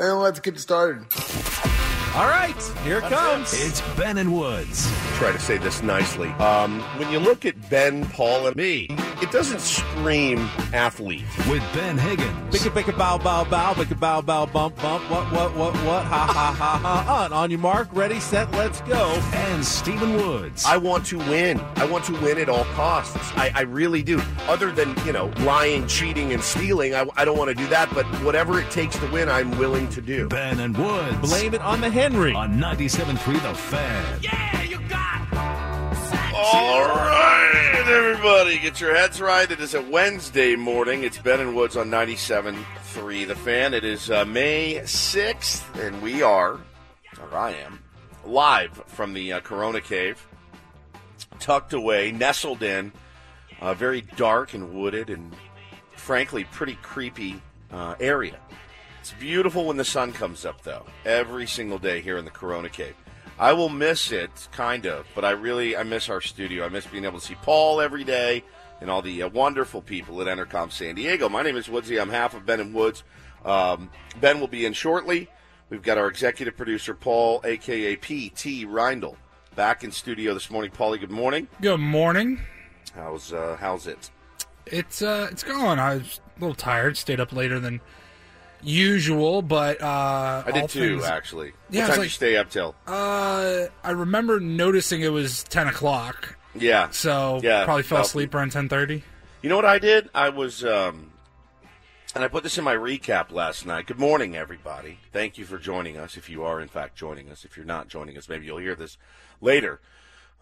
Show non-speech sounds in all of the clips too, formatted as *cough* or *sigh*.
And let's get started. All right, here it comes. It's Ben and Woods. Try to say this nicely. Um, when you look at Ben, Paul, and me, it doesn't scream athlete. With Ben Higgins. Bicka bicka bow bow bow, bicka bow bow bump bump. What what what what? Ha ha ha ha. On, on your mark, ready, set, let's go. And Stephen Woods. I want to win. I want to win at all costs. I, I really do. Other than, you know, lying, cheating, and stealing, I, I don't want to do that. But whatever it takes to win, I'm willing to do. Ben and Woods. Blame it on the Henry. On 97.3 The Fan. Yeah, you got it! All right, everybody, get your heads right. It is a Wednesday morning. It's Ben and Woods on 97.3 The Fan. It is uh, May 6th, and we are, or I am, live from the uh, Corona Cave, tucked away, nestled in, a very dark and wooded and, frankly, pretty creepy uh, area. It's beautiful when the sun comes up, though, every single day here in the Corona Cave. I will miss it, kind of, but I really I miss our studio. I miss being able to see Paul every day and all the uh, wonderful people at Entercom San Diego. My name is Woodsy. I'm half of Ben and Woods. Um, ben will be in shortly. We've got our executive producer Paul, aka PT Reindl, back in studio this morning. Paulie, good morning. Good morning. How's uh, how's it? It's uh it's going. I was a little tired. Stayed up later than usual, but uh I did too, things- actually. Yeah, what time did like- you stay up till? Uh, I remember noticing it was ten o'clock, Yeah. so Yeah, probably fell well- asleep around ten thirty. You know what I did? I was, um, and I put this in my recap last night. Good morning, everybody. Thank you for joining us. If you are, in fact, joining us, if you're not joining us, maybe you'll hear this later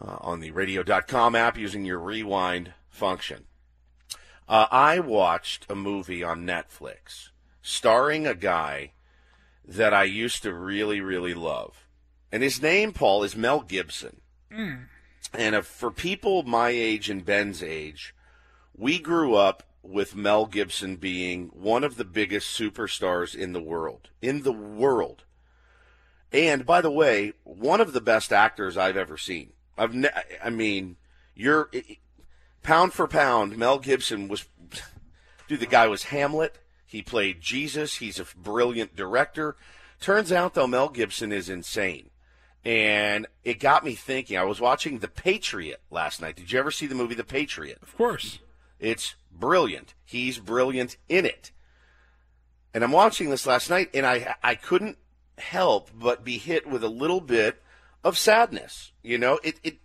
uh, on the radio.com app using your rewind function. Uh, I watched a movie on Netflix starring a guy that I used to really, really love. And his name, Paul, is Mel Gibson. Hmm. And if, for people my age and Ben's age, we grew up with Mel Gibson being one of the biggest superstars in the world. In the world. And by the way, one of the best actors I've ever seen. I've ne- I mean, you're pound for pound, Mel Gibson was *laughs* dude, the guy was Hamlet. He played Jesus. He's a brilliant director. Turns out though Mel Gibson is insane. And it got me thinking. I was watching The Patriot last night. Did you ever see the movie The Patriot? Of course. It's brilliant. He's brilliant in it. And I'm watching this last night, and I I couldn't help but be hit with a little bit of sadness. You know, it it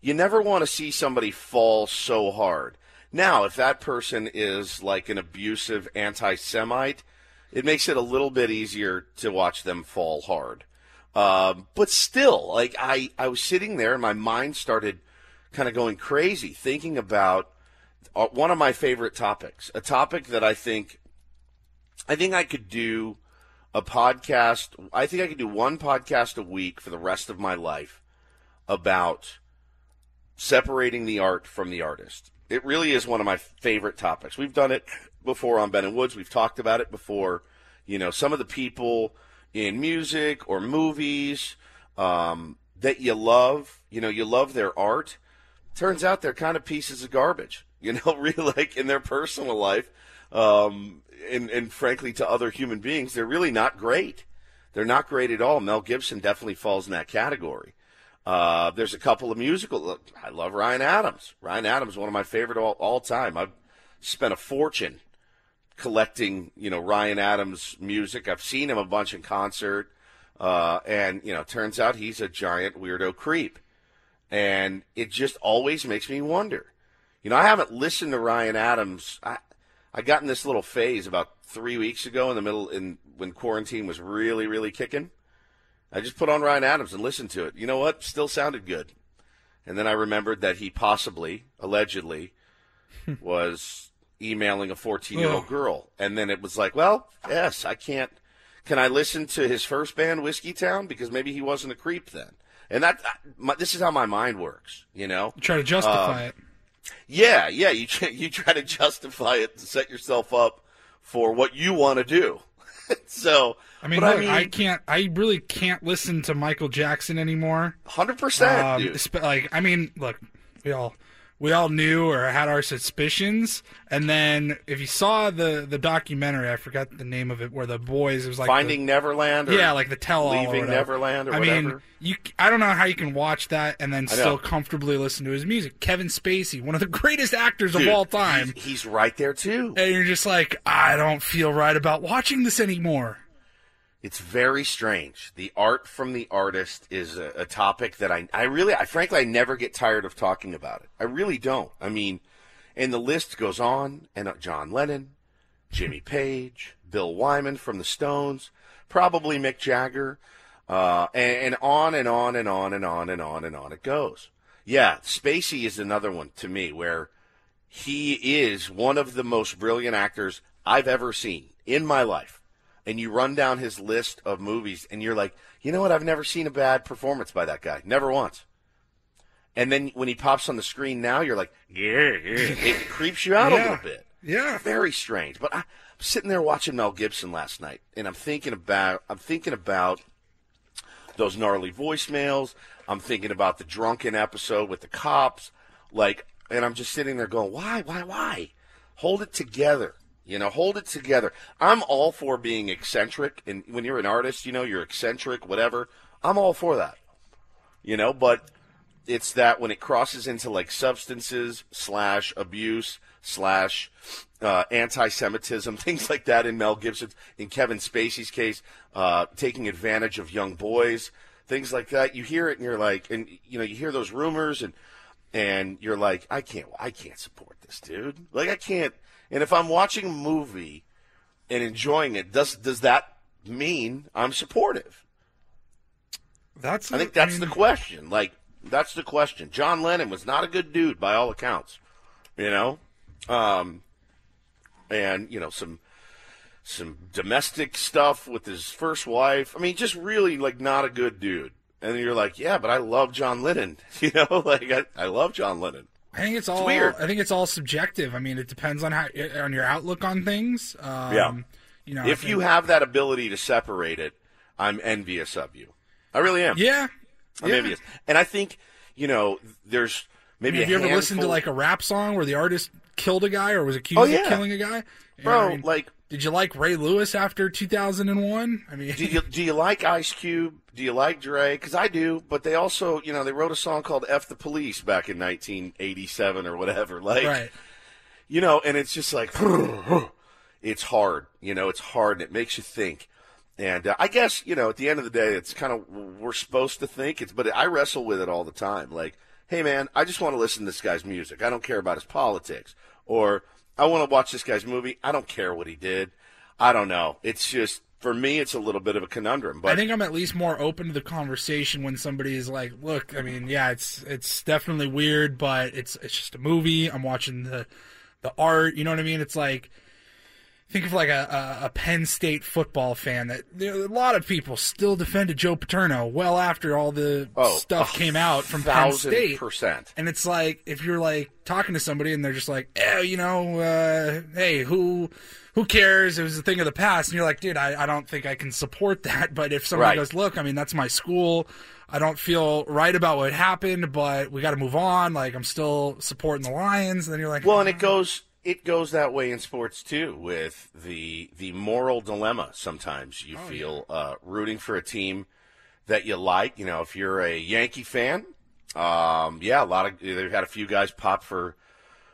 you never want to see somebody fall so hard. Now, if that person is like an abusive anti-Semite, it makes it a little bit easier to watch them fall hard. Um, but still, like I, I was sitting there and my mind started kind of going crazy thinking about uh, one of my favorite topics, a topic that I think, I think I could do a podcast. I think I could do one podcast a week for the rest of my life about separating the art from the artist. It really is one of my favorite topics. We've done it before on Ben and Woods. We've talked about it before. You know, some of the people in music or movies um, that you love, you know, you love their art. Turns out they're kind of pieces of garbage, *laughs* you know, really like in their personal life. Um, and, and frankly, to other human beings, they're really not great. They're not great at all. Mel Gibson definitely falls in that category. Uh, there's a couple of musical. Look, I love Ryan Adams. Ryan Adams, is one of my favorite all, all time. I've spent a fortune collecting, you know, Ryan Adams music. I've seen him a bunch in concert, uh, and you know, turns out he's a giant weirdo creep, and it just always makes me wonder. You know, I haven't listened to Ryan Adams. I I got in this little phase about three weeks ago in the middle in when quarantine was really really kicking. I just put on Ryan Adams and listened to it. You know what? Still sounded good. And then I remembered that he possibly, allegedly, *laughs* was emailing a 14 year old girl. And then it was like, well, yes, I can't. Can I listen to his first band, Whiskeytown? Because maybe he wasn't a creep then. And that, my, this is how my mind works, you know? Try to justify Um, it. Yeah, yeah. You *laughs* you try to justify it to set yourself up for what you want to do. *laughs* so, I mean, look, I, can't. I really can't listen to Michael Jackson anymore. hundred percent, Um, espe- like, I mean, look, we all we all knew or had our suspicions, and then if you saw the the documentary, I forgot the name of it, where the boys it was like the- Finding Neverland. Or yeah, like the tell all. Leaving Neverland or I whatever. mean, you. I don't know how you can watch that and then still comfortably listen to his music. Kevin Spacey, one of the *laughs* greatest actors Dude, of all time, He's, he's right there too. and you're just like, I don't feel right about watching this anymore. It's very strange. The art from the artist is a, a topic that I, I really, I frankly, I never get tired of talking about it. I really don't. I mean, and the list goes on. And uh, John Lennon, Jimmy Page, Bill Wyman from the Stones, probably Mick Jagger, uh, and, and on and on and on and on and on and on it goes. Yeah, Spacey is another one to me where he is one of the most brilliant actors I've ever seen in my life. And you run down his list of movies, and you're like, you know what? I've never seen a bad performance by that guy. Never once. And then when he pops on the screen now, you're like, yeah, yeah. It creeps you out a little bit. Yeah. Very strange. But I, I'm sitting there watching Mel Gibson last night, and I'm thinking about, I'm thinking about those gnarly voicemails. I'm thinking about the drunken episode with the cops. Like, and I'm just sitting there going, why, why, why? Hold it together. You know, hold it together. I'm all for being eccentric. And when you're an artist, you know, you're eccentric, whatever. I'm all for that. You know, but it's that when it crosses into like substances slash abuse slash uh, anti-Semitism, *laughs* things like that in Mel Gibson's, in Kevin Spacey's case, uh, taking advantage of young boys, things like that. You hear it and you're like, and you know, you hear those rumors and and you're like, I can't, I can't support this, dude. Like I can't. And if I'm watching a movie and enjoying it, does does that mean I'm supportive? That's. I think that's the question. Like, that's the question. John Lennon was not a good dude by all accounts, you know, um, and you know some some domestic stuff with his first wife. I mean, just really like not a good dude. And you're like, yeah, but I love John Lennon. *laughs* You know, like I, I love John Lennon. I think it's all. It's weird. I think it's all subjective. I mean, it depends on how on your outlook on things. Um, Yeah. You know, If think- you have that ability to separate it, I'm envious of you. I really am. yeah, I'm yeah. envious. And I think, you know, there's maybe have a you ever listened to like a rap song where the artist killed a guy or was accused Oh, yeah. of killing a guy? Bro, I mean, like did you like Ray Lewis after 2001? I mean, do you do you like Ice Cube? Do you like Dre? Because I do, but they also, you know, they wrote a song called "F the Police" back in 1987 or whatever. *laughs* Like, right? you know, and it's just like *laughs* it's hard. You know, it's hard, and it makes you think. And uh, I guess you know, at the end of the day, it's kind of we're supposed to think. It's, but I wrestle with it all the time. Like, hey, man, I just want to listen to this guy's music. I don't care about his politics, or I want to watch this guy's movie. I don't care what he did. I don't know. It's just for me, it's a little bit of a conundrum. But I think I'm at least more open to the conversation when somebody is like, "Look, I mean, yeah, it's it's definitely weird, but it's it's just a movie. I'm watching the the art. You know what I mean? It's like." Think of like a, a, Penn State football fan that a lot of people still defended Joe Paterno well after all the Oh, stuff came out from Penn State. percent. And it's like if you're like talking to somebody and they're just like, eh, you know, uh, hey, who who cares? It was a thing of the past. And you're like, dude, I, I don't think I can support *laughs* that. But if somebody Right. goes, look, I mean, that's my school. I don't feel right about what happened, but we got to move on. Like I'm still supporting the Lions. And then you're like, Well, and it goes it goes that way in sports too, with the the moral dilemma. Sometimes Oh, you feel uh, rooting for a team that you like. You know, if you're a Yankee fan, um, yeah, a lot of they've had a few guys pop for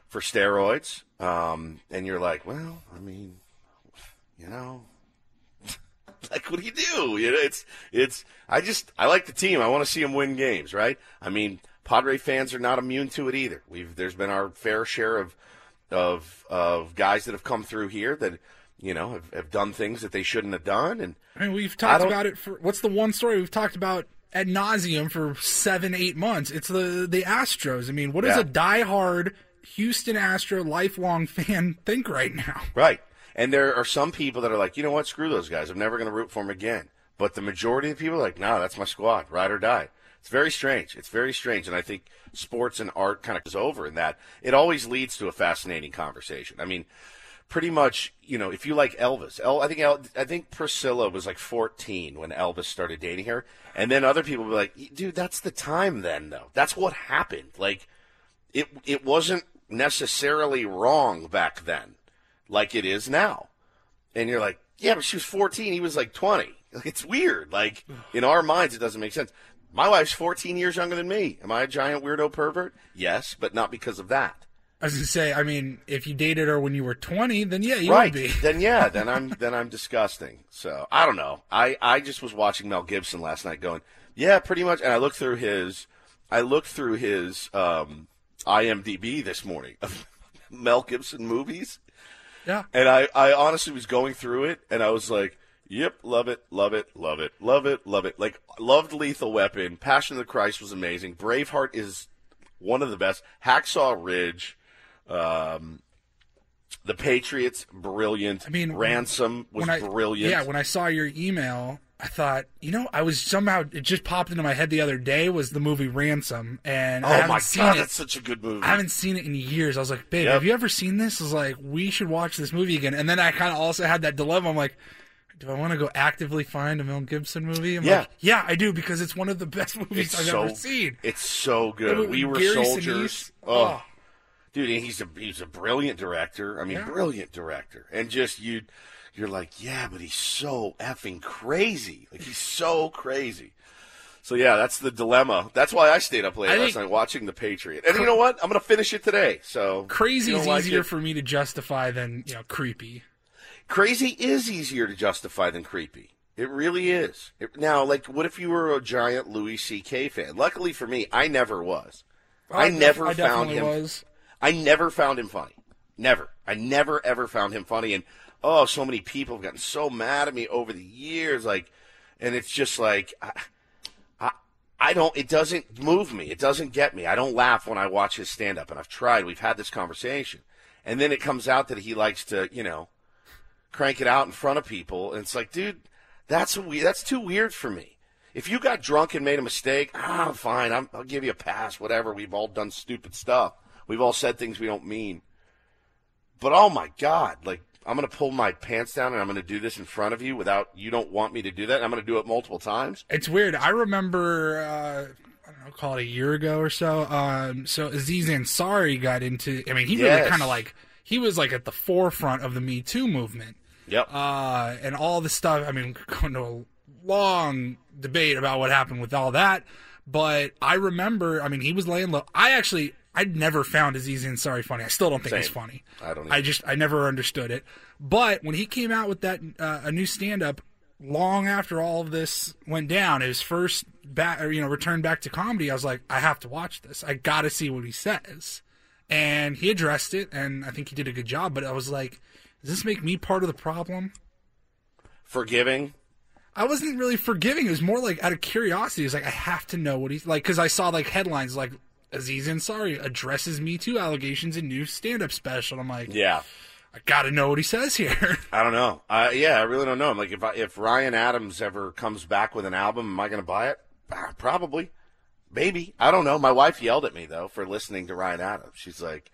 for steroids, um, and you're like, well, I mean, you know, *laughs* like what do you do? You know, it's it's. I just I like the team. I want to see them win games, right? I mean, Padre fans are not immune to it either. We've there's been our fair share of of of guys that have come through here that you know have, have done things that they shouldn't have done, and I mean, we've talked about it for what's the one story we've talked about ad nauseum for seven, eight months? It's the the Astros. I mean, what does Yeah. a diehard Houston Astro lifelong fan *laughs* think right now? Right. And there are some people that are like, you know what, screw those guys. I'm never going to root for them again. But the majority of people are like, no, that's my squad, ride or die. It's very strange. It's very strange. And I think sports and art kind of goes over in that. It always leads to a fascinating conversation. I mean, pretty much, you know, if you like Elvis, El, I think El, I think Priscilla was like 14 when Elvis started dating her, and then other people were like, dude, that's the time then, though. That's what happened. Like, it it wasn't necessarily wrong back then, like it is now. And you're like, yeah, but she was 14. He was like 20. *laughs* It's weird. Like in our minds, it doesn't make sense. My wife's 14 years younger than me. Am I a giant weirdo pervert? Yes, but not because of that. I was gonna say, I mean, if you dated her when you were twenty, then yeah, you right. would be. *laughs* then yeah, then I'm then I'm disgusting. So I don't know. I I just was watching Mel Gibson last night, going, yeah, pretty much. And I looked through his, I looked through his um, IMDb this morning of *laughs* Mel Gibson movies, Yeah. and I I honestly was going through it, and I was like. Yep, love it, love it, love it, love it, love it. Like loved Lethal Weapon, Passion of the Christ was amazing. Braveheart is one of the best. Hacksaw Ridge, um, The Patriots, brilliant. I mean, Ransom was I, brilliant. Yeah, when I saw your email, I thought, you know, I was somehow it just popped into my head the other day was the movie Ransom, and I oh haven't my seen god, it. that's such a good movie. I haven't seen it in years. I was like, babe, Yep. have you ever seen this? I was like, we should watch this movie again. And then I kind of also had that dilemma. I'm like, do I want to go actively find a Mel Gibson movie? I'm Yeah. like, yeah, I do because it's one of the best *laughs* movies it's I've so ever seen. it's so good. We were Gary soldiers. Oh. Oh. dude, he's a he's a brilliant director. I mean, Yeah. brilliant director, and just you, you're like, yeah, but he's so effing crazy. Like he's so crazy. So yeah, that's the dilemma. That's why I stayed up late I last night watching The Patriot. And you know what? I'm gonna finish it today. So Crazy is like easier it- for me to justify than you know creepy. Crazy is easier to justify than creepy. It really is. It, now, like, what if you were a giant Louis C.K. fan? Luckily for me, I never was. Oh, I, def- never I found him. was. I never found him funny. Never. I never ever found him funny. And oh, so many people have gotten so mad at me over the years. Like, and it's just like, I, I, I don't. It doesn't move me. It doesn't get me. I don't laugh when I watch his stand up. And I've tried. We've had this conversation, and then it comes out that he likes to, you know, crank it out in front of people. And it's like, dude, that's a, we- that's too weird for me. If you got drunk and made a mistake, ah, fine. I'm, I'll give you a pass. Whatever. We've all done stupid stuff. We've all said things we don't mean. But oh my God, like I'm gonna pull my pants down and I'm gonna do this in front of you without you don't want me to do that. And I'm gonna do it multiple times. It's weird. I remember, uh, I don't know, call it a year ago or so. Um, so Aziz Ansari got into. I mean, he Yes. really kind of like he was like at the forefront of the Me Too movement. Yep. uh, and all the stuff. I mean, *laughs* we could go into a long debate about what happened with all that, but I remember. I mean, he was laying low. I actually, I'd never found Aziz Ansari funny. I still don't think he's funny. I don't I just, I never understood it. But when he came out with that uh, a new stand up. Long after all of this went down, his first back, you know, return back to comedy, I was like, I have to watch this. I got to see what he says and he addressed it, and I think he did a good job. But I was like, does this make me part of the problem? Forgiving. I wasn't really forgiving. It was more like out of curiosity. It was like I have to know what he's like because I saw like headlines like Aziz Ansari addresses Me Too allegations in new stand-up special. I'm like, Yeah. I got to know what he says here. *laughs* I don't know. Uh, yeah, I really don't know. I'm like, if I, if Ryan Adams ever comes back with an album, am I going to buy it? Ah, Probably, maybe. I don't know. My wife yelled at me though for listening to Ryan Adams. She's like,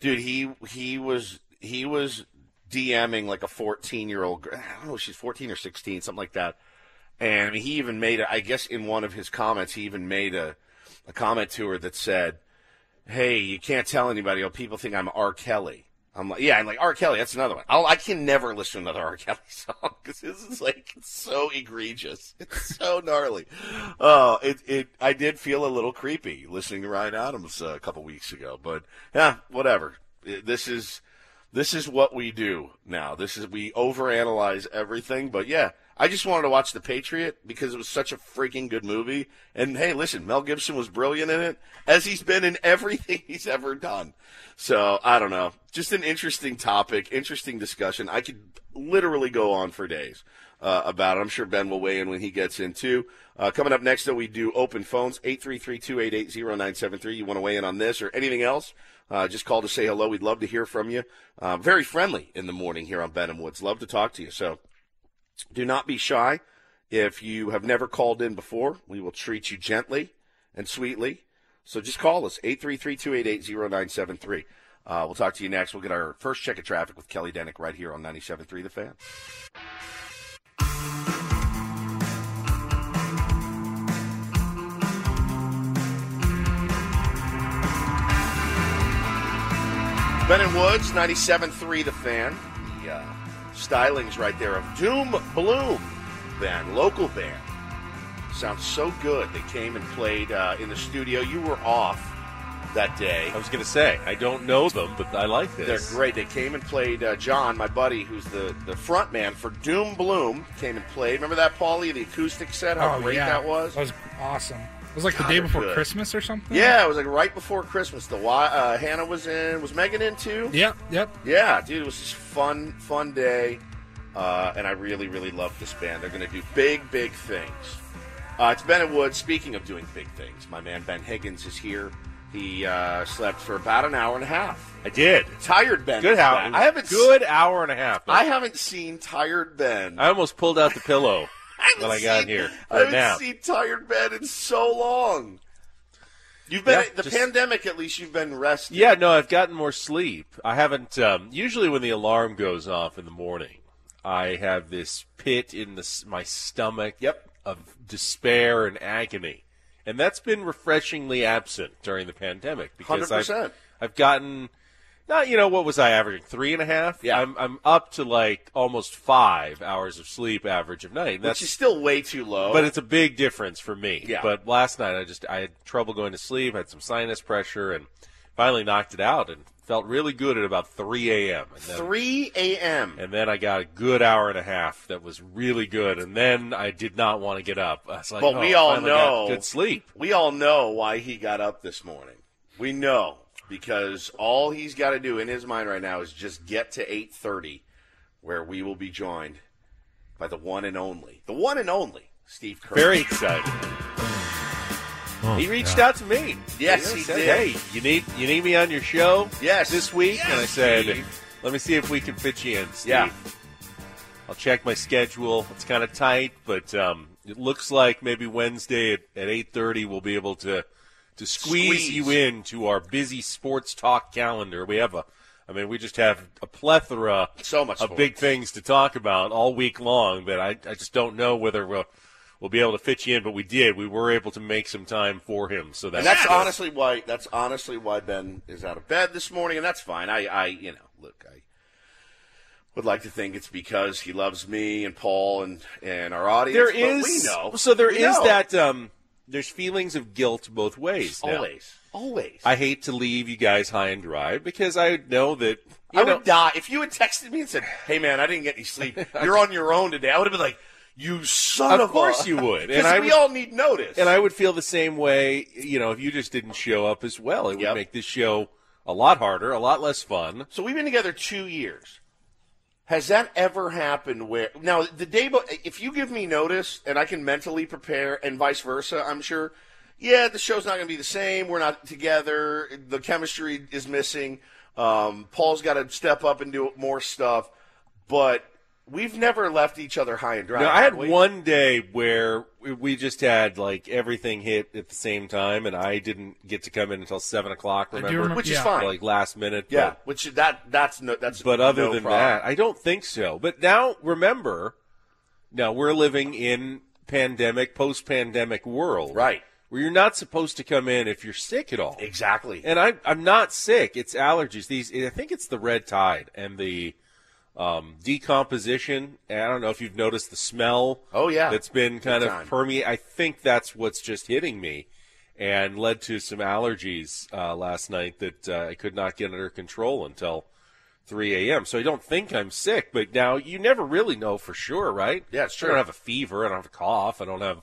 dude, he he was he was DMing like a 14 year old. Girl I don't know, she's 14 or 16, something like that. And I mean, he even made, a, I guess, in one of his comments, he even made a a comment to her that said, "Hey, you can't tell anybody, or people think I'm R. Kelly." I'm like, yeah, I'm like R. Kelly. That's another one. I'll, I can never listen to another R. Kelly *laughs* song because this is like so egregious. It's so gnarly. Oh, it it. I did feel a little creepy listening to Ryan Adams uh, a couple weeks ago, but yeah, whatever. This is this is what we do now. This is we overanalyze everything. But yeah, I just wanted to watch The Patriot because it was such a freaking good movie. And hey, listen, Mel Gibson was brilliant in it, as he's been in *laughs* everything he's ever done. So I don't know, just an interesting topic, interesting discussion. I could literally go on for days. Uh, about it. I'm sure Ben will weigh in when he gets in too. Uh, coming up next, though, we do open phones 833-288-0973. You want to weigh in on this or anything else? Uh, just call to say hello. We'd love to hear from you. Uh, very friendly in the morning here on Ben and Woods. Love to talk to you. So do not be shy. If you have never called in before, we will treat you gently and sweetly. So just call us 833-288-0973. Uh, we'll talk to you next. We'll get our first check of traffic with Kelly Denick right here on 97.3 The Fan. Ben and Woods, 97.3 The Fan. The uh, stylings right there of Doom Bloom band, local band. Sounds so good. They came and played uh, in the studio. You were off that day. I was going to say, I don't know them, but I like this. They're great. They came and played. Uh, John, my buddy, who's the, the front man for Doom Bloom, came and played. Remember that, Paulie? The acoustic set? How oh great yeah, that was? That was awesome. It was like God, the day before good. Christmas or something. Yeah, it was like right before Christmas. The Wi- uh, Hannah was in. Was Megan in too? Yep. Yep. Yeah, dude, it was just fun, fun day, uh, and I really, really love this band. They're going to do big, big things. Uh, it's Ben and Wood. Speaking of doing big things, my man Ben Higgins is here. He uh, slept for about an hour and a half. I did. Tired Ben. Good is hour. I haven't. Good hour and a half. I haven't seen tired Ben. I almost pulled out the pillow haven't I got seen- here I haven't nap. seen tired Ben in so long. You've been Yeah, the just- pandemic. At least you've been resting. Yeah, no, I've gotten more sleep. I haven't. Um, usually, when the alarm goes off in the morning, I have this pit in the, my stomach Yep. of despair and agony, and that's been refreshingly absent during the pandemic because I've, I've gotten. Not, you know, what was I averaging? Three and a half? Yeah. I'm, I'm up to like almost five hours of sleep average of night. That's which is still way too low. but it's a big difference for me. Yeah. But last night I just I had trouble going to sleep, had some sinus pressure, and finally knocked it out, and felt really good at about 3 a.m. Then, 3 a.m. and then I got a good hour and a half that was really good, and then I did not want to get up. I was like, But oh, we all know good sleep. We all know why he got up this morning. We know because all he's got to do in his mind right now is just get to 8:30 where we will be joined by the one and only. The one and only Steve Kerr. Very excited. he reached out to me. Oh, Yes, You he said, did. Hey, you need you need me on your show? Yes. this week, Yes, and I said, Steve. let me see if we can fit you in, Steve. Yeah. I'll check my schedule. It's kind of tight, but um, it looks like maybe Wednesday at, at eight thirty we'll be able to to squeeze, Squeeze. you into our busy sports talk calendar. We have a, I mean, we just have a plethora So much of sports. big things to talk about all week long. But I, I just don't know whether we'll we'll be able to fit you in. But we did. We were able to make some time for him. So that's And that's good. honestly why that's honestly why Ben is out of bed this morning, and that's fine. I, I you know, look, I would like to think it's because he loves me and Paul and and our audience. There is we know. so there We is know. that um, there's feelings of guilt both ways. now. always, always. I hate to leave you guys high and dry because I know that you I know, would die if you had texted me and said, "Hey man, I didn't get any sleep. *laughs* You're on your own today." I would have been like, "You son Of of, course a-" you would. And *laughs* Because I we would- all need notice. and I would feel the same way. You know, if you just didn't show up as well, it would Yep. make this show a lot harder, a lot less fun. so we've been together two years. Has that ever happened where now the day? If you give me notice and I can mentally prepare, and vice versa, I'm sure. Yeah, the show's not going to be the same. We're not together. The chemistry is missing. Um, Paul's got to step up and do more stuff, but we've never left each other high and dry. Now, I had we? one day where we just had like everything hit at the same time, and I didn't get to come in until seven o'clock. Remember, remember- which is fine. like last minute. yeah, but- which that that's no that's. But other no than problem. that, I don't think so. But now remember, now we're living in pandemic, post-pandemic world, Right. Where you're not supposed to come in if you're sick at all. exactly. And I, I'm not sick. It's allergies. These, I think it's the red tide and the um, decomposition. And I don't know if you've noticed the smell. Oh, yeah. that's been kind Big of time. permeate. I think that's what's just hitting me, and led to some allergies uh, last night that uh, I could not get under control until 3 a.m. So I don't think I'm sick, but now you never really know for sure, right? Yeah, it's I don't have a fever. I don't have a cough. I don't have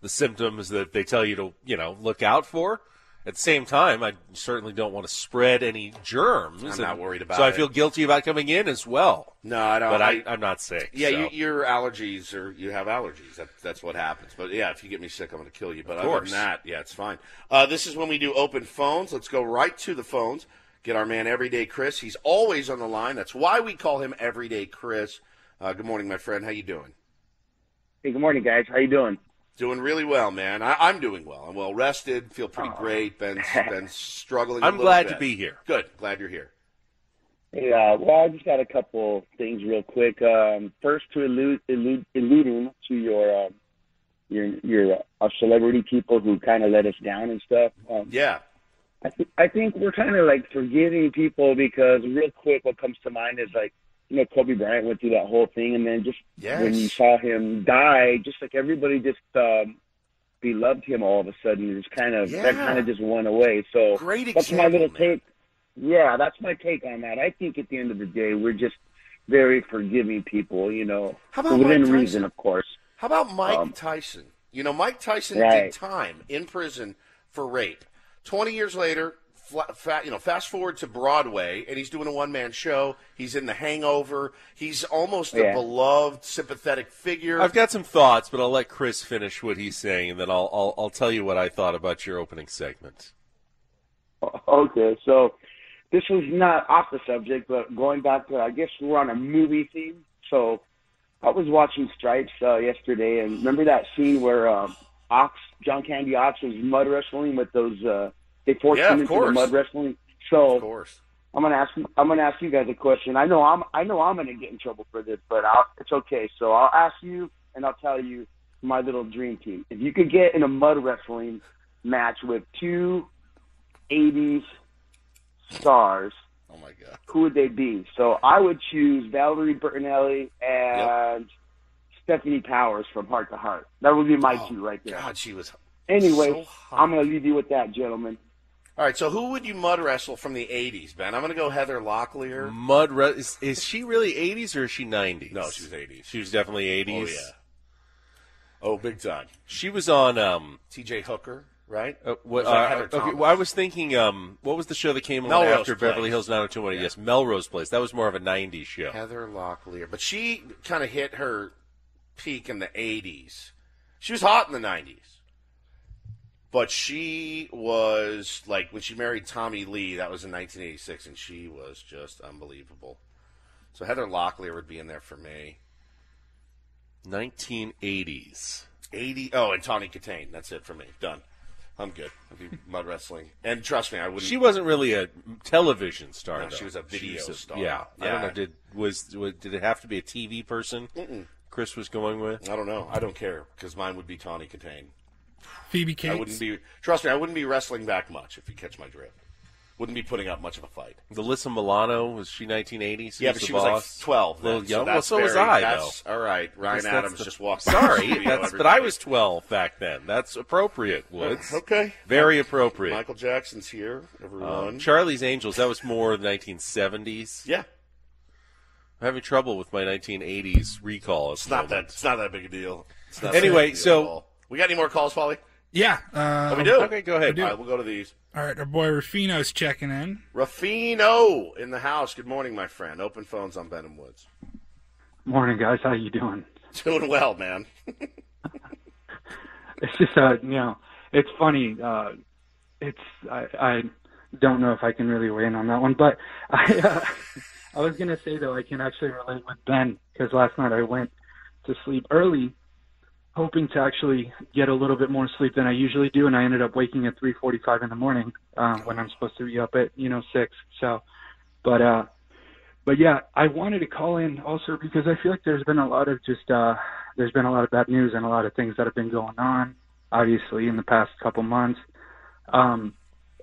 the symptoms that they tell you to, you know, look out for. At the same time, I certainly don't want to spread any germs. I'm and not worried about So I feel guilty about coming in as well. No, I don't. But I, I, I'm not sick. yeah, so. you, your allergies or you have allergies. That, that's what happens. But yeah, if you get me sick, I'm going to kill you. But Of other course. than that, yeah, it's fine. Uh, this is when we do open phones. Let's go right to the phones. Get our man Everyday Chris. He's always on the line. That's why we call him Everyday Chris. Uh, good morning, my friend. How you doing? Hey, good morning, guys. How you doing? Doing really well, man. I, I'm doing well. I'm well rested. Feel pretty great. Ben's *laughs* been struggling. i I'm glad to be here. Good. Glad you're here. Hey, uh, well, I just got a couple things real quick. Um, first, to allude, allude, alluding to your um, your your uh, celebrity people who kind of let us down and stuff. Um, Yeah. I, th- I think we're kind of like forgiving people because real quick, what comes to mind is like you know Kobe Bryant went through that whole thing, and then just Yes. when you saw him die, just like everybody just um, beloved him all of a sudden. It just kind of that kind of just went away. So Great that's my example, little take. Yeah, that's my take on that. I think at the end of the day, we're just very forgiving people. You know, How about within reason, of course. How about Mike Um, Tyson? You know, Mike Tyson Right. did time in prison for rape. Twenty years later, fla- fa- you know, fast forward to Broadway, and he's doing a one-man show. He's in The Hangover. He's almost a beloved, sympathetic figure. I've got some thoughts, but I'll let Chris finish what he's saying, and then I'll, I'll, I'll tell you what I thought about your opening segment. Okay, so this was not off the subject, but going back to, I guess we're on a movie theme. So I was watching Stripes uh, yesterday, and remember that scene where uh, Ox, John Candy Ox, was mud wrestling with those. Uh, they forced Yeah, him into the mud wrestling. So of course. I'm gonna ask. I'm gonna ask you guys a question. I know I'm. I know I'm gonna get in trouble for this, but I'll, it's okay. So I'll ask you, and I'll tell you my little dream team. If you could get in a mud wrestling match with two '80s stars, Oh my God. who would they be? So I would choose Valerie Bertinelli and Stefanie Powers from Hart to Hart. That would be my oh, two right there. Oh, God, she was. Anyway, so. I'm gonna leave you with that, gentlemen. All right, so who would you mud wrestle from the '80s, Ben? I'm going to go Heather Locklear. Mud re- is, is she really 80s or is she 90s? No, she was 80s. She was definitely 80s. Oh yeah. Oh, big time. She was on um T.J. Hooker, right? uh, what, uh, okay, well, I was thinking um what was the show that came on Melrose after Beverly Place. Hills 90210? Yes, Melrose Place. That was more of a 90s show. Heather Locklear, but she kind of hit her peak in the '80s. She was hot in the '90s, but she was like when she married Tommy Lee. That was in 1986, and she was just unbelievable. So Heather Locklear would be in there for me. 1980s. 80. Oh, and Tawny Kitaen. That's it for me. Done. I'm good. I'll be *laughs* mud wrestling. And trust me, I wouldn't. She wasn't really a television star. No, though. she was a video star. Yeah, I don't know. Did was, was did it have to be a TV person? Chris was going with. I don't know. I don't care because mine would be Tawny Kitaen. Phoebe I wouldn't be. Trust me, I wouldn't be wrestling back much if you catch my drift. Wouldn't be putting up much of a fight. Alyssa Milano was she 1980s? Yeah, Who's but the she was like boss? 12. Little young. So well, that's so was very- I though. All right, Ryan that's Adams the- just walked. Sorry, by the that's but I was 12 back then. That's appropriate, Woods. Okay, Very appropriate. Michael Jackson's here. Everyone. Um, Charlie's Angels. That was more the 1970s. yeah, I'm having trouble with my 1980s recall. it's not that. It's not that big a deal. It's not Anyway, big a deal so- at all. We got any more calls, Paulie? Yeah. Uh, Oh, we do. Okay, go ahead. All right, we'll go to these. All right, our boy Rufino's checking in. Rufino in the house. Good morning, my friend. Open phones on Ben and Woods. Morning, guys. How you doing? *laughs* Doing well, man. *laughs* It's just, uh, you know, it's funny. Uh, it's I, I don't know if I can really weigh in on that one, but *laughs* I, uh, I was gonna say though I can actually relate with Ben because last night I went to sleep early, hoping to actually get a little bit more sleep than I usually do, and I ended up waking at 3:45 in the morning um, when I'm supposed to be up at you know six. So, but uh, but yeah, I wanted to call in also because I feel like there's been a lot of just uh, there's been a lot of bad news and a lot of things that have been going on, obviously in the past couple months. Um,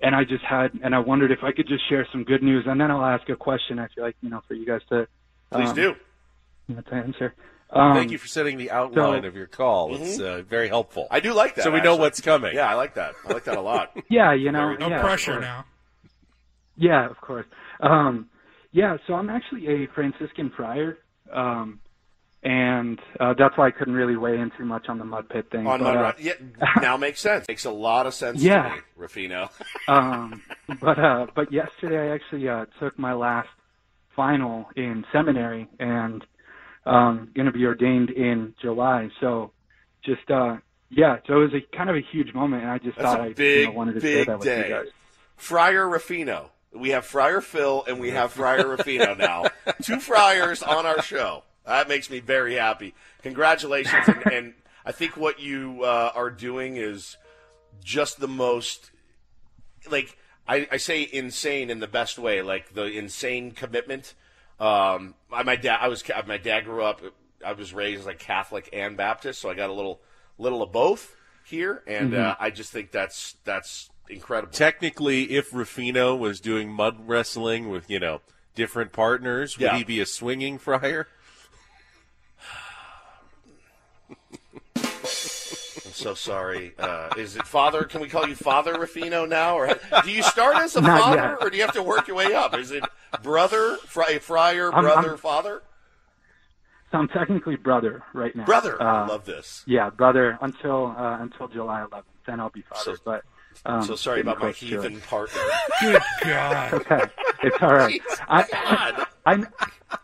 and I just had, and I wondered if I could just share some good news, and then I'll ask a question. I feel like you know for you guys to Please um, do. you know, to answer. Um, Thank you for setting the outline so- of your call. It's uh, very helpful. Mm-hmm. I do like that. So we know what's coming. Yeah, I like that. I like that a lot. *laughs* Yeah, you know, No yeah, pressure now. Yeah, of course. Um, Yeah, so I'm actually a Franciscan friar, um, and uh, that's why I couldn't really weigh in too much on the mud pit thing. On but, my uh, yeah, now *laughs* makes sense. Makes a lot of sense Yeah. to me, Rufino. *laughs* um, but uh, but yesterday I actually uh, took my last final in seminary and um, going to be ordained in July. So just uh, yeah, so it was a kind of a huge moment, and I just That's thought I you know, wanted to share big that with day. you guys. Friar Rufino. We have Friar Phil and we have Friar Rufino now. *laughs* Two friars on our show. That makes me very happy. Congratulations. And, and I think what you uh, are doing is just the most, like, I, I say insane in the best way, like the insane commitment. Um, I, my dad, I was, my dad grew up, I was raised like Catholic and Baptist, so I got a little, little of both here. And Mhm. uh, I just think that's, that's incredible. Technically, if Rufino was doing mud wrestling with, you know, different partners, would Yeah. he be a swinging *laughs* friar? So sorry. Uh, is it Father? Can we call you Father Rufino now, or do you start as a Not father, yet. or do you have to work your way up? Is it brother, fri- friar, I'm- brother, I'm- father? So I'm technically brother right now. Brother. I Uh, love this. Yeah, brother until uh, until July 11th. Then I'll be father. but um, so sorry about my close to it. heathen partner. Good God. Okay, it's all right. God. I, I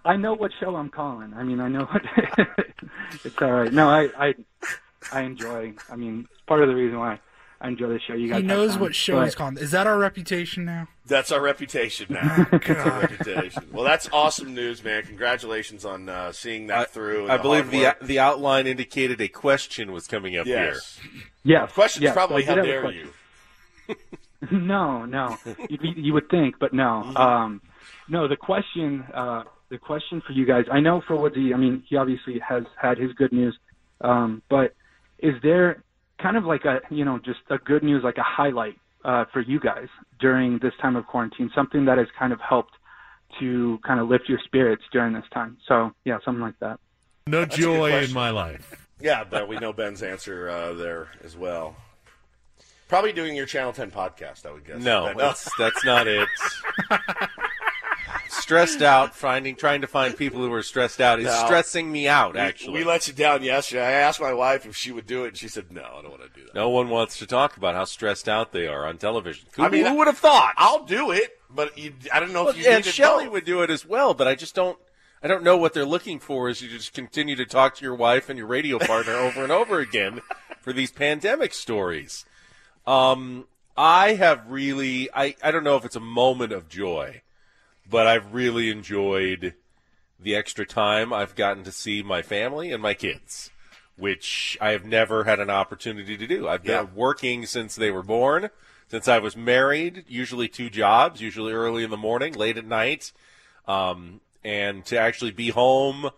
I know what show I'm calling. I mean, I know what. *laughs* it's all right. No, I I I enjoy. I mean, it's part of the reason why I enjoy the show. You guys He have knows fun, what show but- he's calling. Is that our reputation now? That's our reputation now. *laughs* That's our reputation. Well, that's awesome news, man. Congratulations on uh, seeing that through. I the believe the work. the outline indicated a question was coming up Yes. Yes. The question's yes, probably I how a dare question. you? *laughs* no, no. You, you would think, but no. Mm-hmm. Um, no, the question, uh, the question for you guys. I know for Woodsy. I mean, he obviously has had his good news, um, but is there kind of like a, you know, just a good news, like a highlight uh, for you guys during this time of quarantine? Something that has kind of helped to kind of lift your spirits during this time. So yeah, something like that. No That's joy in my life. Yeah, but we know Ben's answer uh, there as well. Probably doing your Channel 10 podcast, I would guess. No, Ben. that's, that's not it. *laughs* stressed out, finding trying to find people who are stressed out is No. stressing me out. Actually, we let you down yesterday. I asked my wife if she would do it, and she said, "No, I don't want to do that." no one wants to talk about how stressed out they are on television. Who, I mean, who would have thought? I'll do it, but you, I don't know if you and need it Shelley both. would do it as well, but I just don't. I don't know what they're looking for. Is you just continue to talk to your wife and your radio partner over and over again for these pandemic stories. Um, I have really. I I don't know if it's a moment of joy, but I've really enjoyed the extra time I've gotten to see my family and my kids, which I have never had an opportunity to do. I've been Yeah. working since they were born, since I was married, usually two jobs, usually early in the morning, late at night. Um, and to actually be home,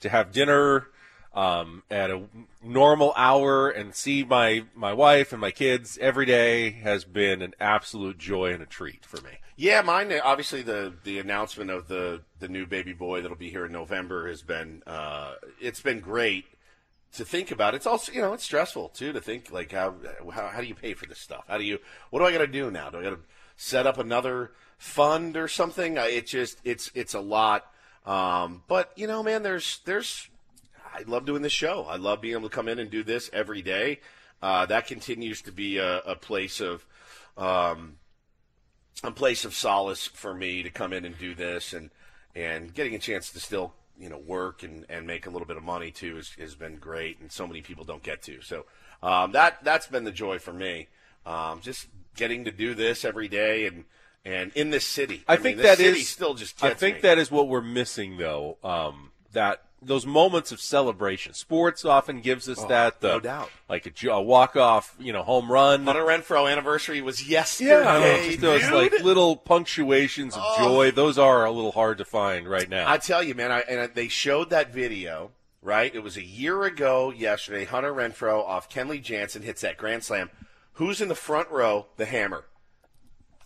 to have dinner um, at a normal hour and see my, my wife and my kids every day has been an absolute joy and a treat for me. Yeah, mine. Obviously, the the announcement of the the new baby boy that'll be here in November has been uh, it's been great to think about. It's also you know it's stressful too to think like how how, how do you pay for this stuff? How do you what do I got to do now? Do I got to set up another fund or something? It just it's it's a lot. Um, but you know, man, there's there's I love doing this show. I love being able to come in and do this every day. Uh, that continues to be a, a place of um, a place of solace for me to come in and do this and and getting a chance to still you know work and, and make a little bit of money too has, has been great and so many people don't get to so um, that that's been the joy for me um, just getting to do this every day and and in this city I, mean, think this that is still just I think me. that is what we're missing, though. Um, that those moments of celebration. Sports often gives us Oh, that. The, no uh, doubt. Like a, a walk off, you know, home run. Hunter Renfroe anniversary was Yeah, yesterday. just those dude. like little punctuations of Oh. joy. Those are a little hard to find right now. I tell you, man, I, and I, they showed that video, right? It was a year ago yesterday. Hunter Renfroe off Kenley Jansen hits that grand slam. Who's in the front row? The Hammer.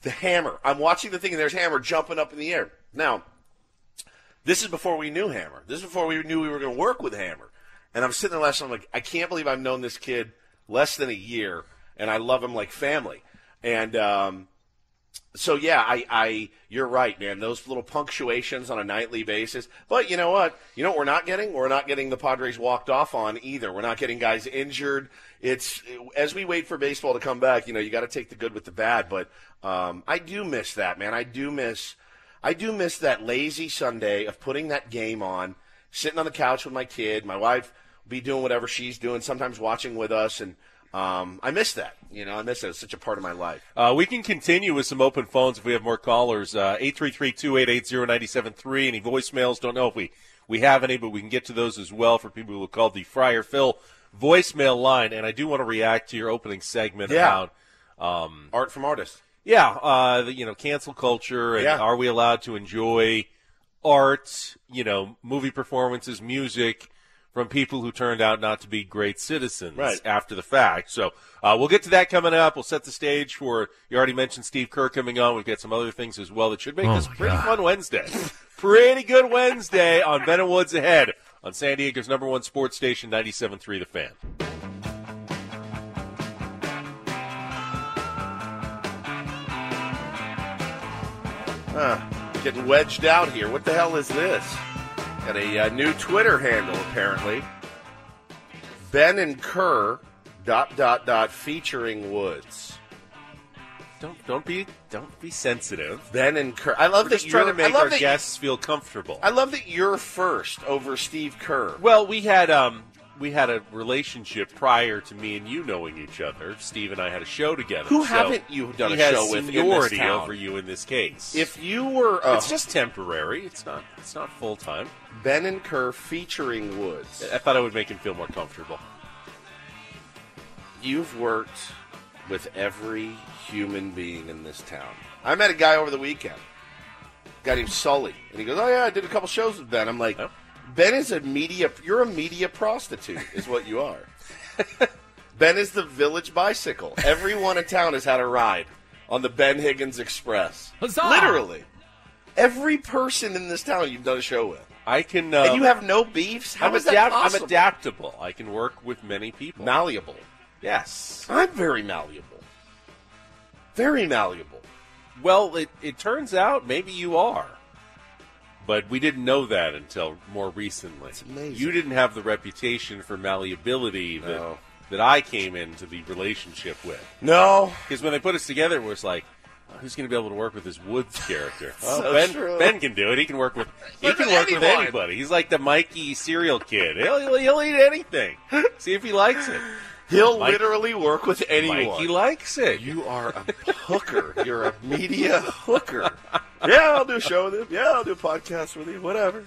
The Hammer. I'm watching the thing, and there's Hammer jumping up in the air. Now, this is before we knew Hammer. This is before we knew we were going to work with Hammer. And I'm sitting there last night, I'm like, I can't believe I've known this kid less than a year, and I love him like family. And um, so yeah, I, I, you're right, man. Those little punctuations on a nightly basis. But you know what? You know what we're not getting? We're not getting the Padres walked off on either. We're not getting guys injured. It's as we wait for baseball to come back. You know, you got to take the good with the bad. But um, I do miss that, man. I do miss, I do miss that lazy Sunday of putting that game on, sitting on the couch with my kid. My wife be doing whatever she's doing, sometimes watching with us, and um, I miss that. You know, I miss that. It's such a part of my life. Uh, we can continue with some open phones if we have more callers. Uh, 833-288-0973. Any voicemails? Don't know if we, we have any, but we can get to those as well for people who called the Friar Phil voicemail line. And I do want to react to your opening segment Yeah. about um, Art from artists. Yeah, uh, you know, cancel culture, and Yeah. are we allowed to enjoy art, you know, movie performances, music from people who turned out not to be great citizens Right. after the fact. So uh, we'll get to that coming up. We'll set the stage for, you already mentioned Steve Kerr coming on. We've got some other things as well that should make Oh, this a pretty God. fun Wednesday. pretty good Wednesday on Ben and Woods ahead on San Diego's number one sports station, 97.3 The Fan. Huh. Getting wedged out here. What the hell is this? Got a uh, new Twitter handle apparently. Ben and Kerr dot dot dot featuring Woods. Don't don't be don't be sensitive. Ben and Kerr. I love We're that you're- trying to make our guests feel comfortable. I love that you're first over Steve Kerr. Well, we had um we had a relationship prior to me and you knowing each other. Steve and I had a show together. Who so haven't you done a show with in this seniority town? over you in this case. If you were uh, it's just temporary, it's not it's not full time. Ben and Kerr featuring Woods, I thought I would make him feel more comfortable. you've worked with every human being in this town. I met a guy over the weekend, a guy named Sully, and he goes, "Oh yeah, I did a couple shows with Ben." I'm like, Oh. "Ben is a media. You're a media prostitute, is what you are." *laughs* ben is the village bicycle. Everyone in town has had a ride on the Ben Higgins Express. Huzzah! Literally, every person in this town you've done a show with, I can uh, and you have no beefs. How I'm, is that adapt- I'm adaptable. I can work with many people. malleable. yes. I'm very malleable. Very malleable. Well, it, it turns out maybe you are. But we didn't know that until more recently. It's amazing. You didn't have the reputation for malleability that, No. that I came into the relationship with. No, Because when they put us together, it was like, who's going to be able to work with this Woods character? *laughs* So Well, ben, true. ben can do it. He can work with he can work with anybody. He's like the Mikey cereal kid. He'll, he'll, he'll eat anything. See if he likes it. he'll Mike- literally work with anyone. He likes it. you are a hooker. You're a media hooker. *laughs* Yeah, I'll do a show with him. Yeah, I'll do a podcast with him. Whatever.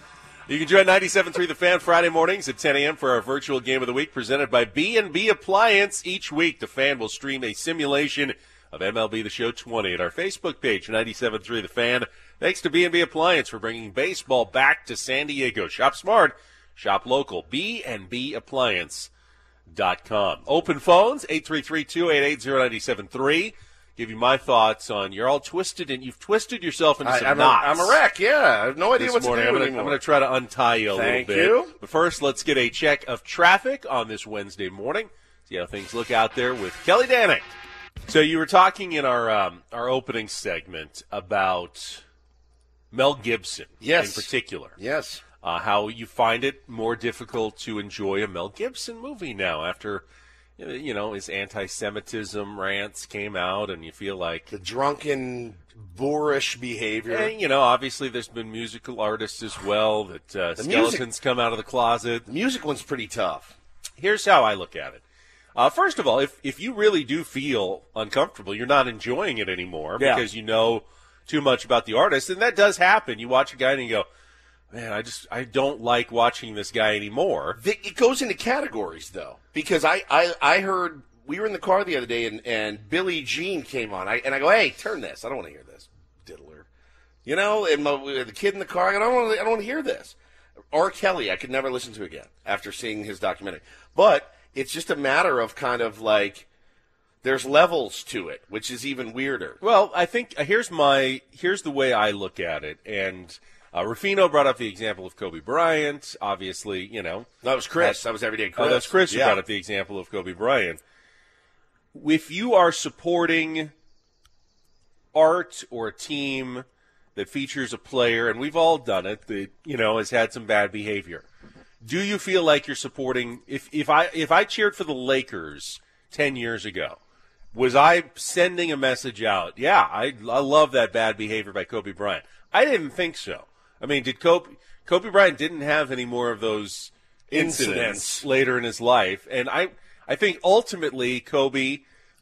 You can join 97.3 The Fan Friday mornings at 10 a.m. for our virtual game of the week presented by B&B Appliance. Each week, The Fan will stream a simulation of MLB The Show 20 at our Facebook page, 97.3 The Fan. Thanks to B&B Appliance for bringing baseball back to San Diego. Shop smart, shop local. B&B Appliance.com. Open phones, 833-288-0973. Give you my thoughts on, you're all twisted and you've twisted yourself into I, some am knots I'm a wreck. Yeah, I have no idea this what morning. to do I'm. I'm gonna try to untie you a Thank little bit. you. But first, let's get a check of traffic on this Wednesday morning. See how things look out there with Kelly Danick. So you were talking in our um, our opening segment about Mel Gibson, Yes. in particular. yes. Uh, how you find it more difficult to enjoy a Mel Gibson movie now after, you know, his anti-Semitism rants came out, and you feel like The drunken, boorish behavior. and, you know, obviously there's been musical artists as well that uh, skeletons music- come out of the closet. the music one's pretty tough. Here's how I look at it. Uh, first of all, if if you really do feel uncomfortable, you're not enjoying it anymore Yeah. because you know too much about the artist, and that does happen. You watch a guy and you go, "Man, I just I don't like watching this guy anymore." The- It goes into categories though, because I, I, I heard we were in the car the other day and, and Billie Jean came on, I, and I go, hey, turn this. I don't want to hear this, diddler. You know, and my, the kid in the car, I don't want to, I don't want to hear this. R. Kelly, I could never listen to again after seeing his documentary. But it's just a matter of kind of like there's levels to it, which is even weirder. Well, I think uh, here's my here's the way I look at it, and uh, Rufino brought up the example of Kobe Bryant. Obviously, you know That was Chris. That was everyday Chris. Oh, that's Chris who brought up the example of Kobe Bryant. If you are supporting art or a team that features a player, and we've all done it, that you know has had some bad behavior. Do you feel like you're supporting? If if I if I cheered for the Lakers ten years ago, was I sending a message out? Yeah, I I love that bad behavior by Kobe Bryant. I didn't think so. I mean, did Kobe Kobe Bryant didn't have any more of those incidents, Incidents. later in his life, and I I think ultimately Kobe,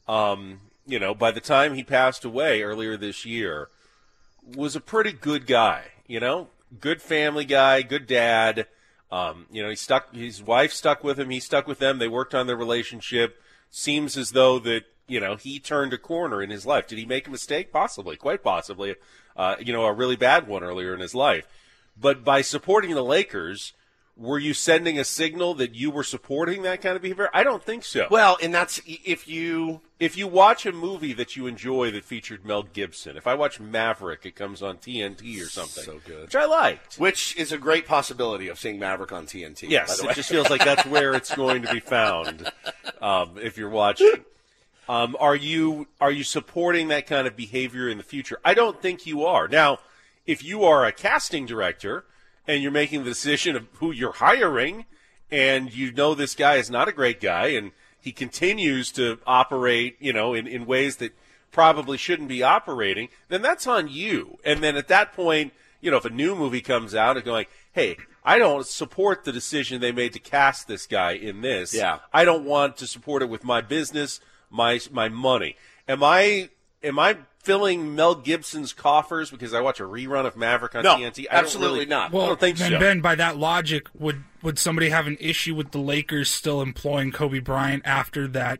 um, you know, by the time he passed away earlier this year, was a pretty good guy. You know, good family guy, good dad. Um, you know, he stuck. His wife stuck with him. He stuck with them. They worked on their relationship. Seems as though that you know he turned a corner in his life. Did he make a mistake? Possibly, quite possibly. Uh, you know, a really bad one earlier in his life. But by supporting the Lakers, were you sending a signal that you were supporting that kind of behavior? I don't think so. Well, and that's if you if you watch a movie that you enjoy that featured Mel Gibson. If I watch Maverick, it comes on TNT or something. So good. Which I liked. Which is a great possibility of seeing Maverick on TNT. by Yes, it just feels like that's where it's going to be found *laughs* um, if you're watching. Um, are you are you supporting that kind of behavior in the future? I don't think you are. Now, if you are a casting director and you're making the decision of who you're hiring, and you know this guy is not a great guy, and he continues to operate, you know, in, in ways that probably shouldn't be operating, then that's on you. And then at that point, you know, if a new movie comes out and going, hey, I don't support the decision they made to cast this guy in this. Yeah. I don't want to support it with my business, my my money. Am I am I filling Mel Gibson's coffers because I watch a rerun of Maverick on No, TNT? I don't absolutely really- not. Well, I don't think then so. Ben, by that logic, would would somebody have an issue with the Lakers still employing Kobe Bryant after that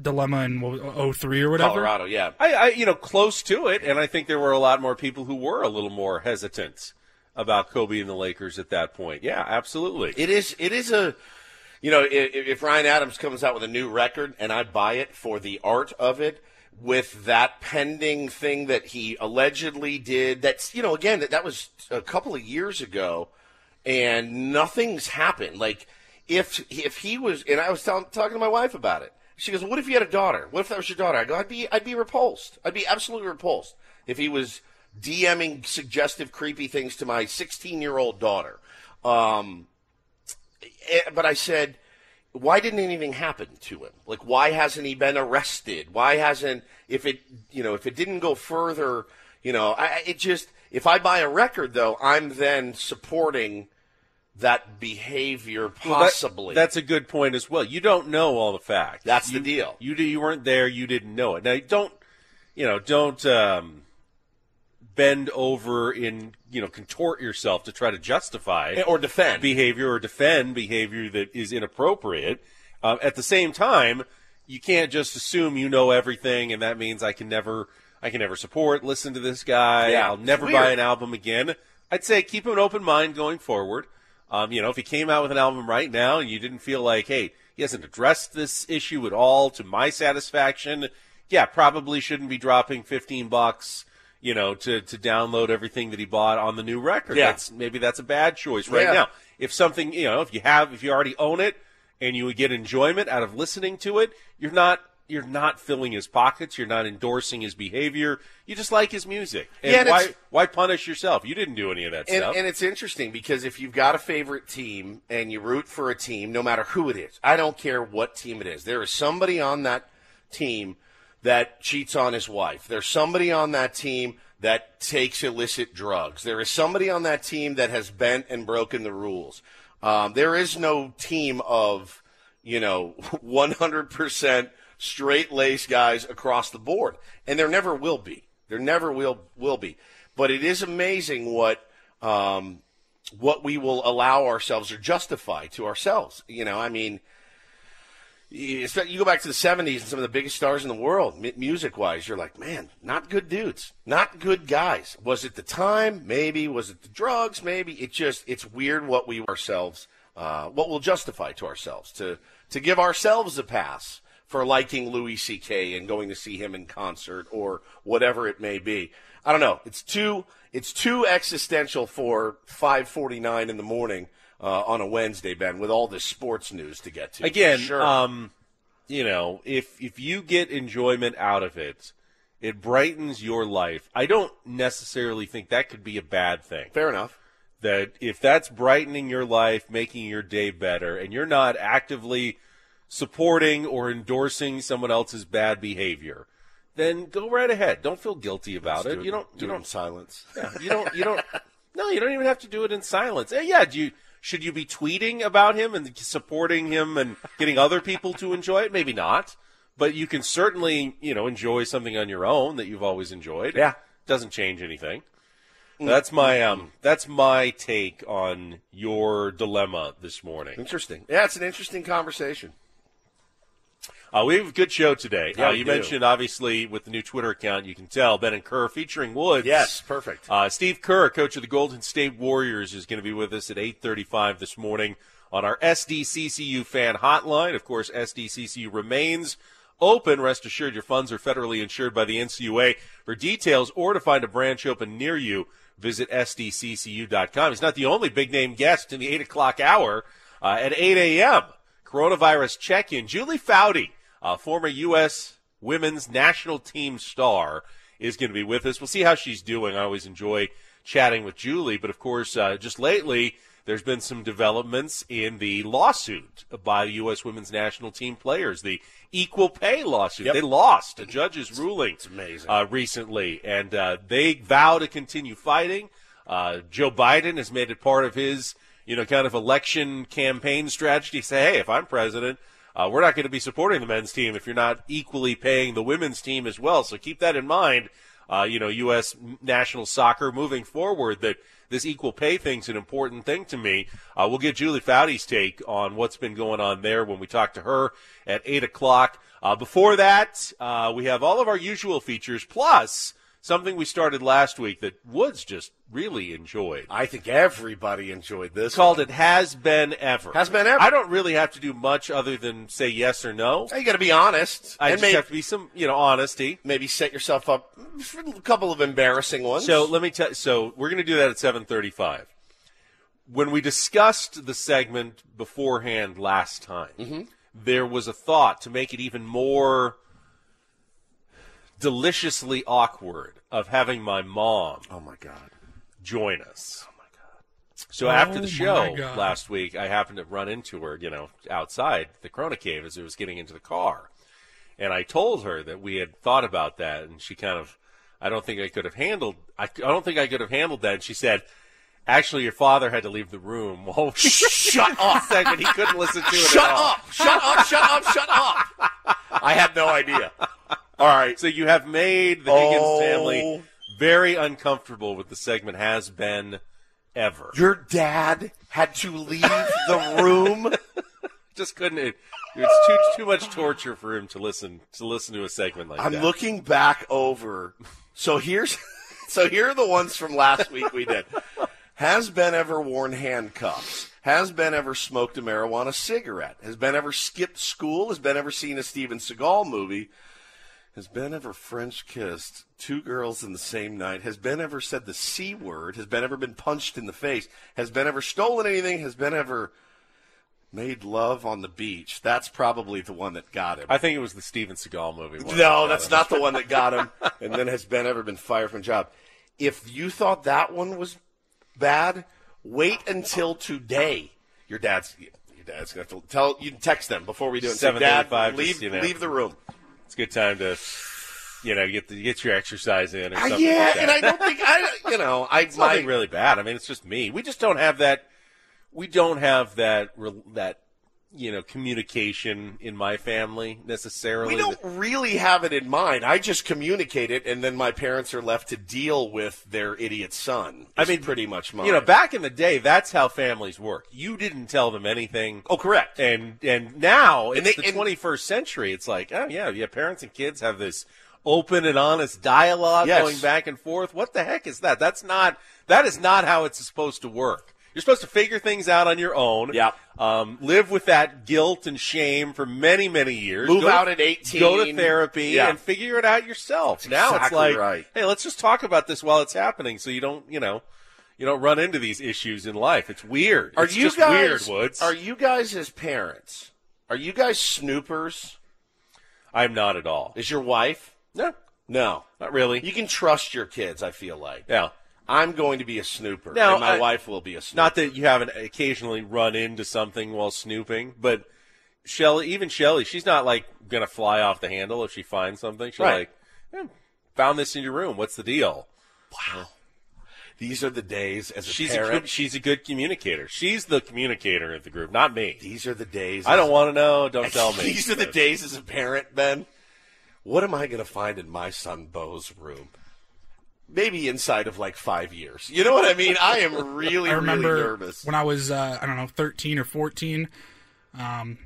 dilemma in what 03 or whatever? Colorado, yeah. I, I, you know, close to it, and I think there were a lot more people who were a little more hesitant about Kobe and the Lakers at that point. Yeah, absolutely. It is. It is a. You know, if, if Ryan Adams comes out with a new record and I buy it for the art of it, with that pending thing that he allegedly did, that's you know, again, that, that was a couple of years ago, and nothing's happened. Like if if he was, and I was talking to my wife about it. She goes, "What if you had a daughter? What if that was your daughter?" I go, "I'd be I'd be repulsed. I'd be absolutely repulsed if he was DMing suggestive, creepy things to my 16 year old daughter." Um, but I said, why didn't anything happen to him? Like, why hasn't he been arrested? Why hasn't, if it, you know, if it didn't go further, you know, I, it just, if I buy a record though, I'm then supporting that behavior Well, that- possibly. that's a good point as well. You don't know all the facts. That's the deal. You you weren't there. You didn't know it. Now don't you know? Don't um, bend over in you know contort yourself to try to justify or defend behavior or defend behavior that is inappropriate. Um, at the same time, you can't just assume you know everything, and that means I can never I can never support listen to this guy. Yeah, I'll never weird. buy an album again. I'd say keep an open mind going forward. Um, you know, if he came out with an album right now and you didn't feel like, hey, he hasn't addressed this issue at all to my satisfaction, yeah, probably shouldn't be dropping fifteen bucks, you know, to to download everything that he bought on the new record. Yeah. That's maybe that's a bad choice right Yeah. now. If something, you know, if you have if you already own it and you would get enjoyment out of listening to it, you're not you're not filling his pockets, you're not endorsing his behavior. You just like his music. And Yeah, and why why punish yourself? You didn't do any of that and, stuff. and it's interesting because if you've got a favorite team and you root for a team, no matter who it is, I don't care what team it is, there is somebody on that team that cheats on his wife. There's somebody on that team that takes illicit drugs. There is somebody on that team that has bent and broken the rules. Um, there is no team of, you know, 100% straight lace guys across the board. And there never will be. There never will, will be. But it is amazing what, um, what we will allow ourselves or justify to ourselves. You know, I mean, you go back to the 70s and some of the biggest stars in the world, music wise, you're like, man, not good dudes, not good guys. Was it the time? Maybe. Was it the drugs? Maybe. It just, it's weird what we ourselves, uh, what we'll justify to ourselves to, to give ourselves a pass for liking Louis C.K. and going to see him in concert or whatever it may be. I don't know. It's too, it's too existential for 549 in the morning. Uh, on a Wednesday, Ben, with all this sports news to get to. Again, sure. um, you know, if if you get enjoyment out of it, it brightens your life. I don't necessarily think that could be a bad thing. Fair enough. That if that's brightening your life, making your day better, and you're not actively supporting or endorsing someone else's bad behavior, then go right ahead. Don't feel guilty about it. do You don't. do You it in don't. silence. Yeah, you don't. You don't. *laughs* No, you don't even have to do it in silence. Yeah, do you? Should you be tweeting about him and supporting him and getting other people to enjoy it? Maybe not, but you can certainly, you know, enjoy something on your own that you've always enjoyed. Yeah. doesn't change anything. That's my um. That's my take on your dilemma this morning. Interesting. Yeah, it's an interesting conversation. Uh, we have a good show today. Yeah, uh, you mentioned obviously with the new Twitter account, you can tell Ben and Kerr featuring Woods. Yes, perfect. Uh, Steve Kerr, coach of the Golden State Warriors, is going to be with us at 8:35 this morning on our SDCCU fan hotline. Of course, SDCCU remains open. Rest assured, your funds are federally insured by the NCUA. For details or to find a branch open near you, visit sdccu.com. He's not the only big name guest in the 8 o'clock hour. Uh, at 8 a.m., coronavirus check-in. Julie Foudy, uh, former U.S. women's national team star, is going to be with us. We'll see how she's doing. I always enjoy chatting with Julie, but of course, uh, just lately, there's been some developments in the lawsuit by the U.S. women's national team players, the equal pay lawsuit. Yep. They lost a judge's ruling It's amazing. uh, recently, and uh, they vow to continue fighting. Uh, Joe Biden has made it part of his, you know, kind of election campaign strategy. Say, hey, if I'm president, uh, we're not going to be supporting the men's team if you're not equally paying the women's team as well. So keep that in mind. Uh, you know, U.S. national soccer moving forward that this equal pay thing's an important thing to me. Uh, we'll get Julie Foudy's take on what's been going on there when we talk to her at 8 o'clock. Uh, before that, uh, we have all of our usual features plus something we started last week that Woods just really enjoyed. I think everybody enjoyed this. Called it Has Ben Ever. Has Ben Ever. I don't really have to do much other than say yes or no. You got to be honest. I and just maybe, have to be some, you know, honesty. maybe set yourself up for a couple of embarrassing ones. So let me tell. So we're going to do that at seven thirty-five. When we discussed the segment beforehand last time, Mm-hmm. there was a thought to make it even more deliciously awkward of having my mom oh my god. join us. Oh my god! So after Oh, the my show God. last week, I happened to run into her, you know, outside the Corona Cave as it was getting into the car, and I told her that we had thought about that, and she kind of, I don't think I could have handled, I, I don't think I could have handled that, and she said. Actually, your father had to leave the room. *laughs* while we Shut up. *laughs* segment. He couldn't listen to it. Shut at all. up. Shut up. Shut up. Shut up. *laughs* I had no idea. All right. So you have made the Higgins Oh. family very uncomfortable with the segment. Has Ben ever. Your dad had to leave the room. *laughs* just couldn't. It, it's too too much torture for him to listen to listen to a segment like that. I'm looking back over. So here's *laughs* so here are the ones from last week we did. Has Ben ever worn handcuffs? Has Ben ever smoked a marijuana cigarette? Has Ben ever skipped school? Has Ben ever seen a Steven Seagal movie? Has Ben ever French kissed two girls in the same night? Has Ben ever said the C word? Has Ben ever been punched in the face? Has Ben ever stolen anything? Has Ben ever made love on the beach? That's probably the one that got him. I think it was the Steven Seagal movie. one that No, that's him. not the one that got him. And then has Ben ever been fired from a job? If you thought that one was bad, wait until today. Your dad's your dad's gonna have to tell you text them before we do it. Say, Dad, leave just, you know. leave the room. It's a good time to, you know, get the, get your exercise in or Uh, something. yeah, like that. and I don't think I you know *laughs* I it's my, nothing really bad. I mean, it's just me. We just don't have that. We don't have that re- that you know communication in my family necessarily. we don't really have it in mind. I just communicate it, and then my parents are left to deal with their idiot son. I mean, pretty much mine. You know, back in the day, that's how families work. You didn't tell them anything. oh, correct. And and now in the 21st century. It's like, oh yeah, yeah. Parents and kids have this open and honest dialogue Yes. going back and forth. What the heck is that? That's not. That is not how it's supposed to work. You're supposed to figure things out on your own. Yeah. Um, live with that guilt and shame for many, many years. Move Go- out at 18. Go to therapy Yeah. and figure it out yourself. now it's like, right. hey, let's just talk about this while it's happening, so you don't, you know, you don't run into these issues in life. It's weird. Are it's you just guys weird, Woods? Are you guys as parents? Are you guys snoopers? I'm not at all. Is your wife? No. No, Not really. You can trust your kids. I feel like. Yeah. I'm going to be a snooper, Now, and my I- wife will be a snooper. Not that you haven't occasionally run into something while snooping, but Shelly, even Shelly, she's not like gonna fly off the handle if she finds something. She's Right. like, "Eh, found this in your room. What's the deal? Wow. These are the days as a She's a parent. good, she's a good communicator. She's the communicator of the group, not me. These are the days. I don't want to know. Don't tell me. These are the days as a parent, Ben. What am I going to find in my son Bo's room? Maybe inside of like five years. You know what I mean? I am *laughs* really, I remember really nervous. when I was uh, I don't know 13 or 14. Um,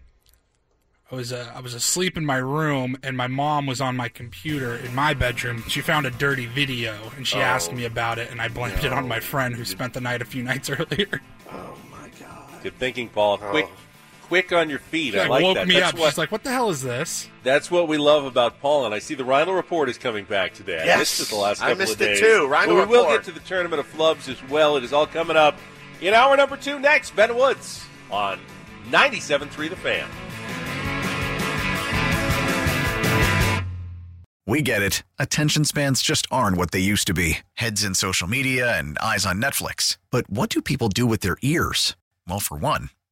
I was uh, I was asleep in my room and my mom was on my computer in my bedroom. She found a dirty video and she asked Oh, me about it and I blamed it on my friend who spent the night a few nights *laughs* earlier. Oh my God. Good thinking, Paul. Quick, quick on your feet. She I like, like woke that. me That's up. what She's like, "What the hell is this?" That's what we love about Paul, and I see the Rhino Report is coming back today. I Yes. missed it the last I couple missed of it days. too. Rhino but we will get to the Tournament of Flubs as well. It is all coming up in hour number two next. Ben Woods on 97.3 The Fan. We get it. Attention spans just aren't what they used to be heads in social media and eyes on Netflix. But what do people do with their ears? Well, for one,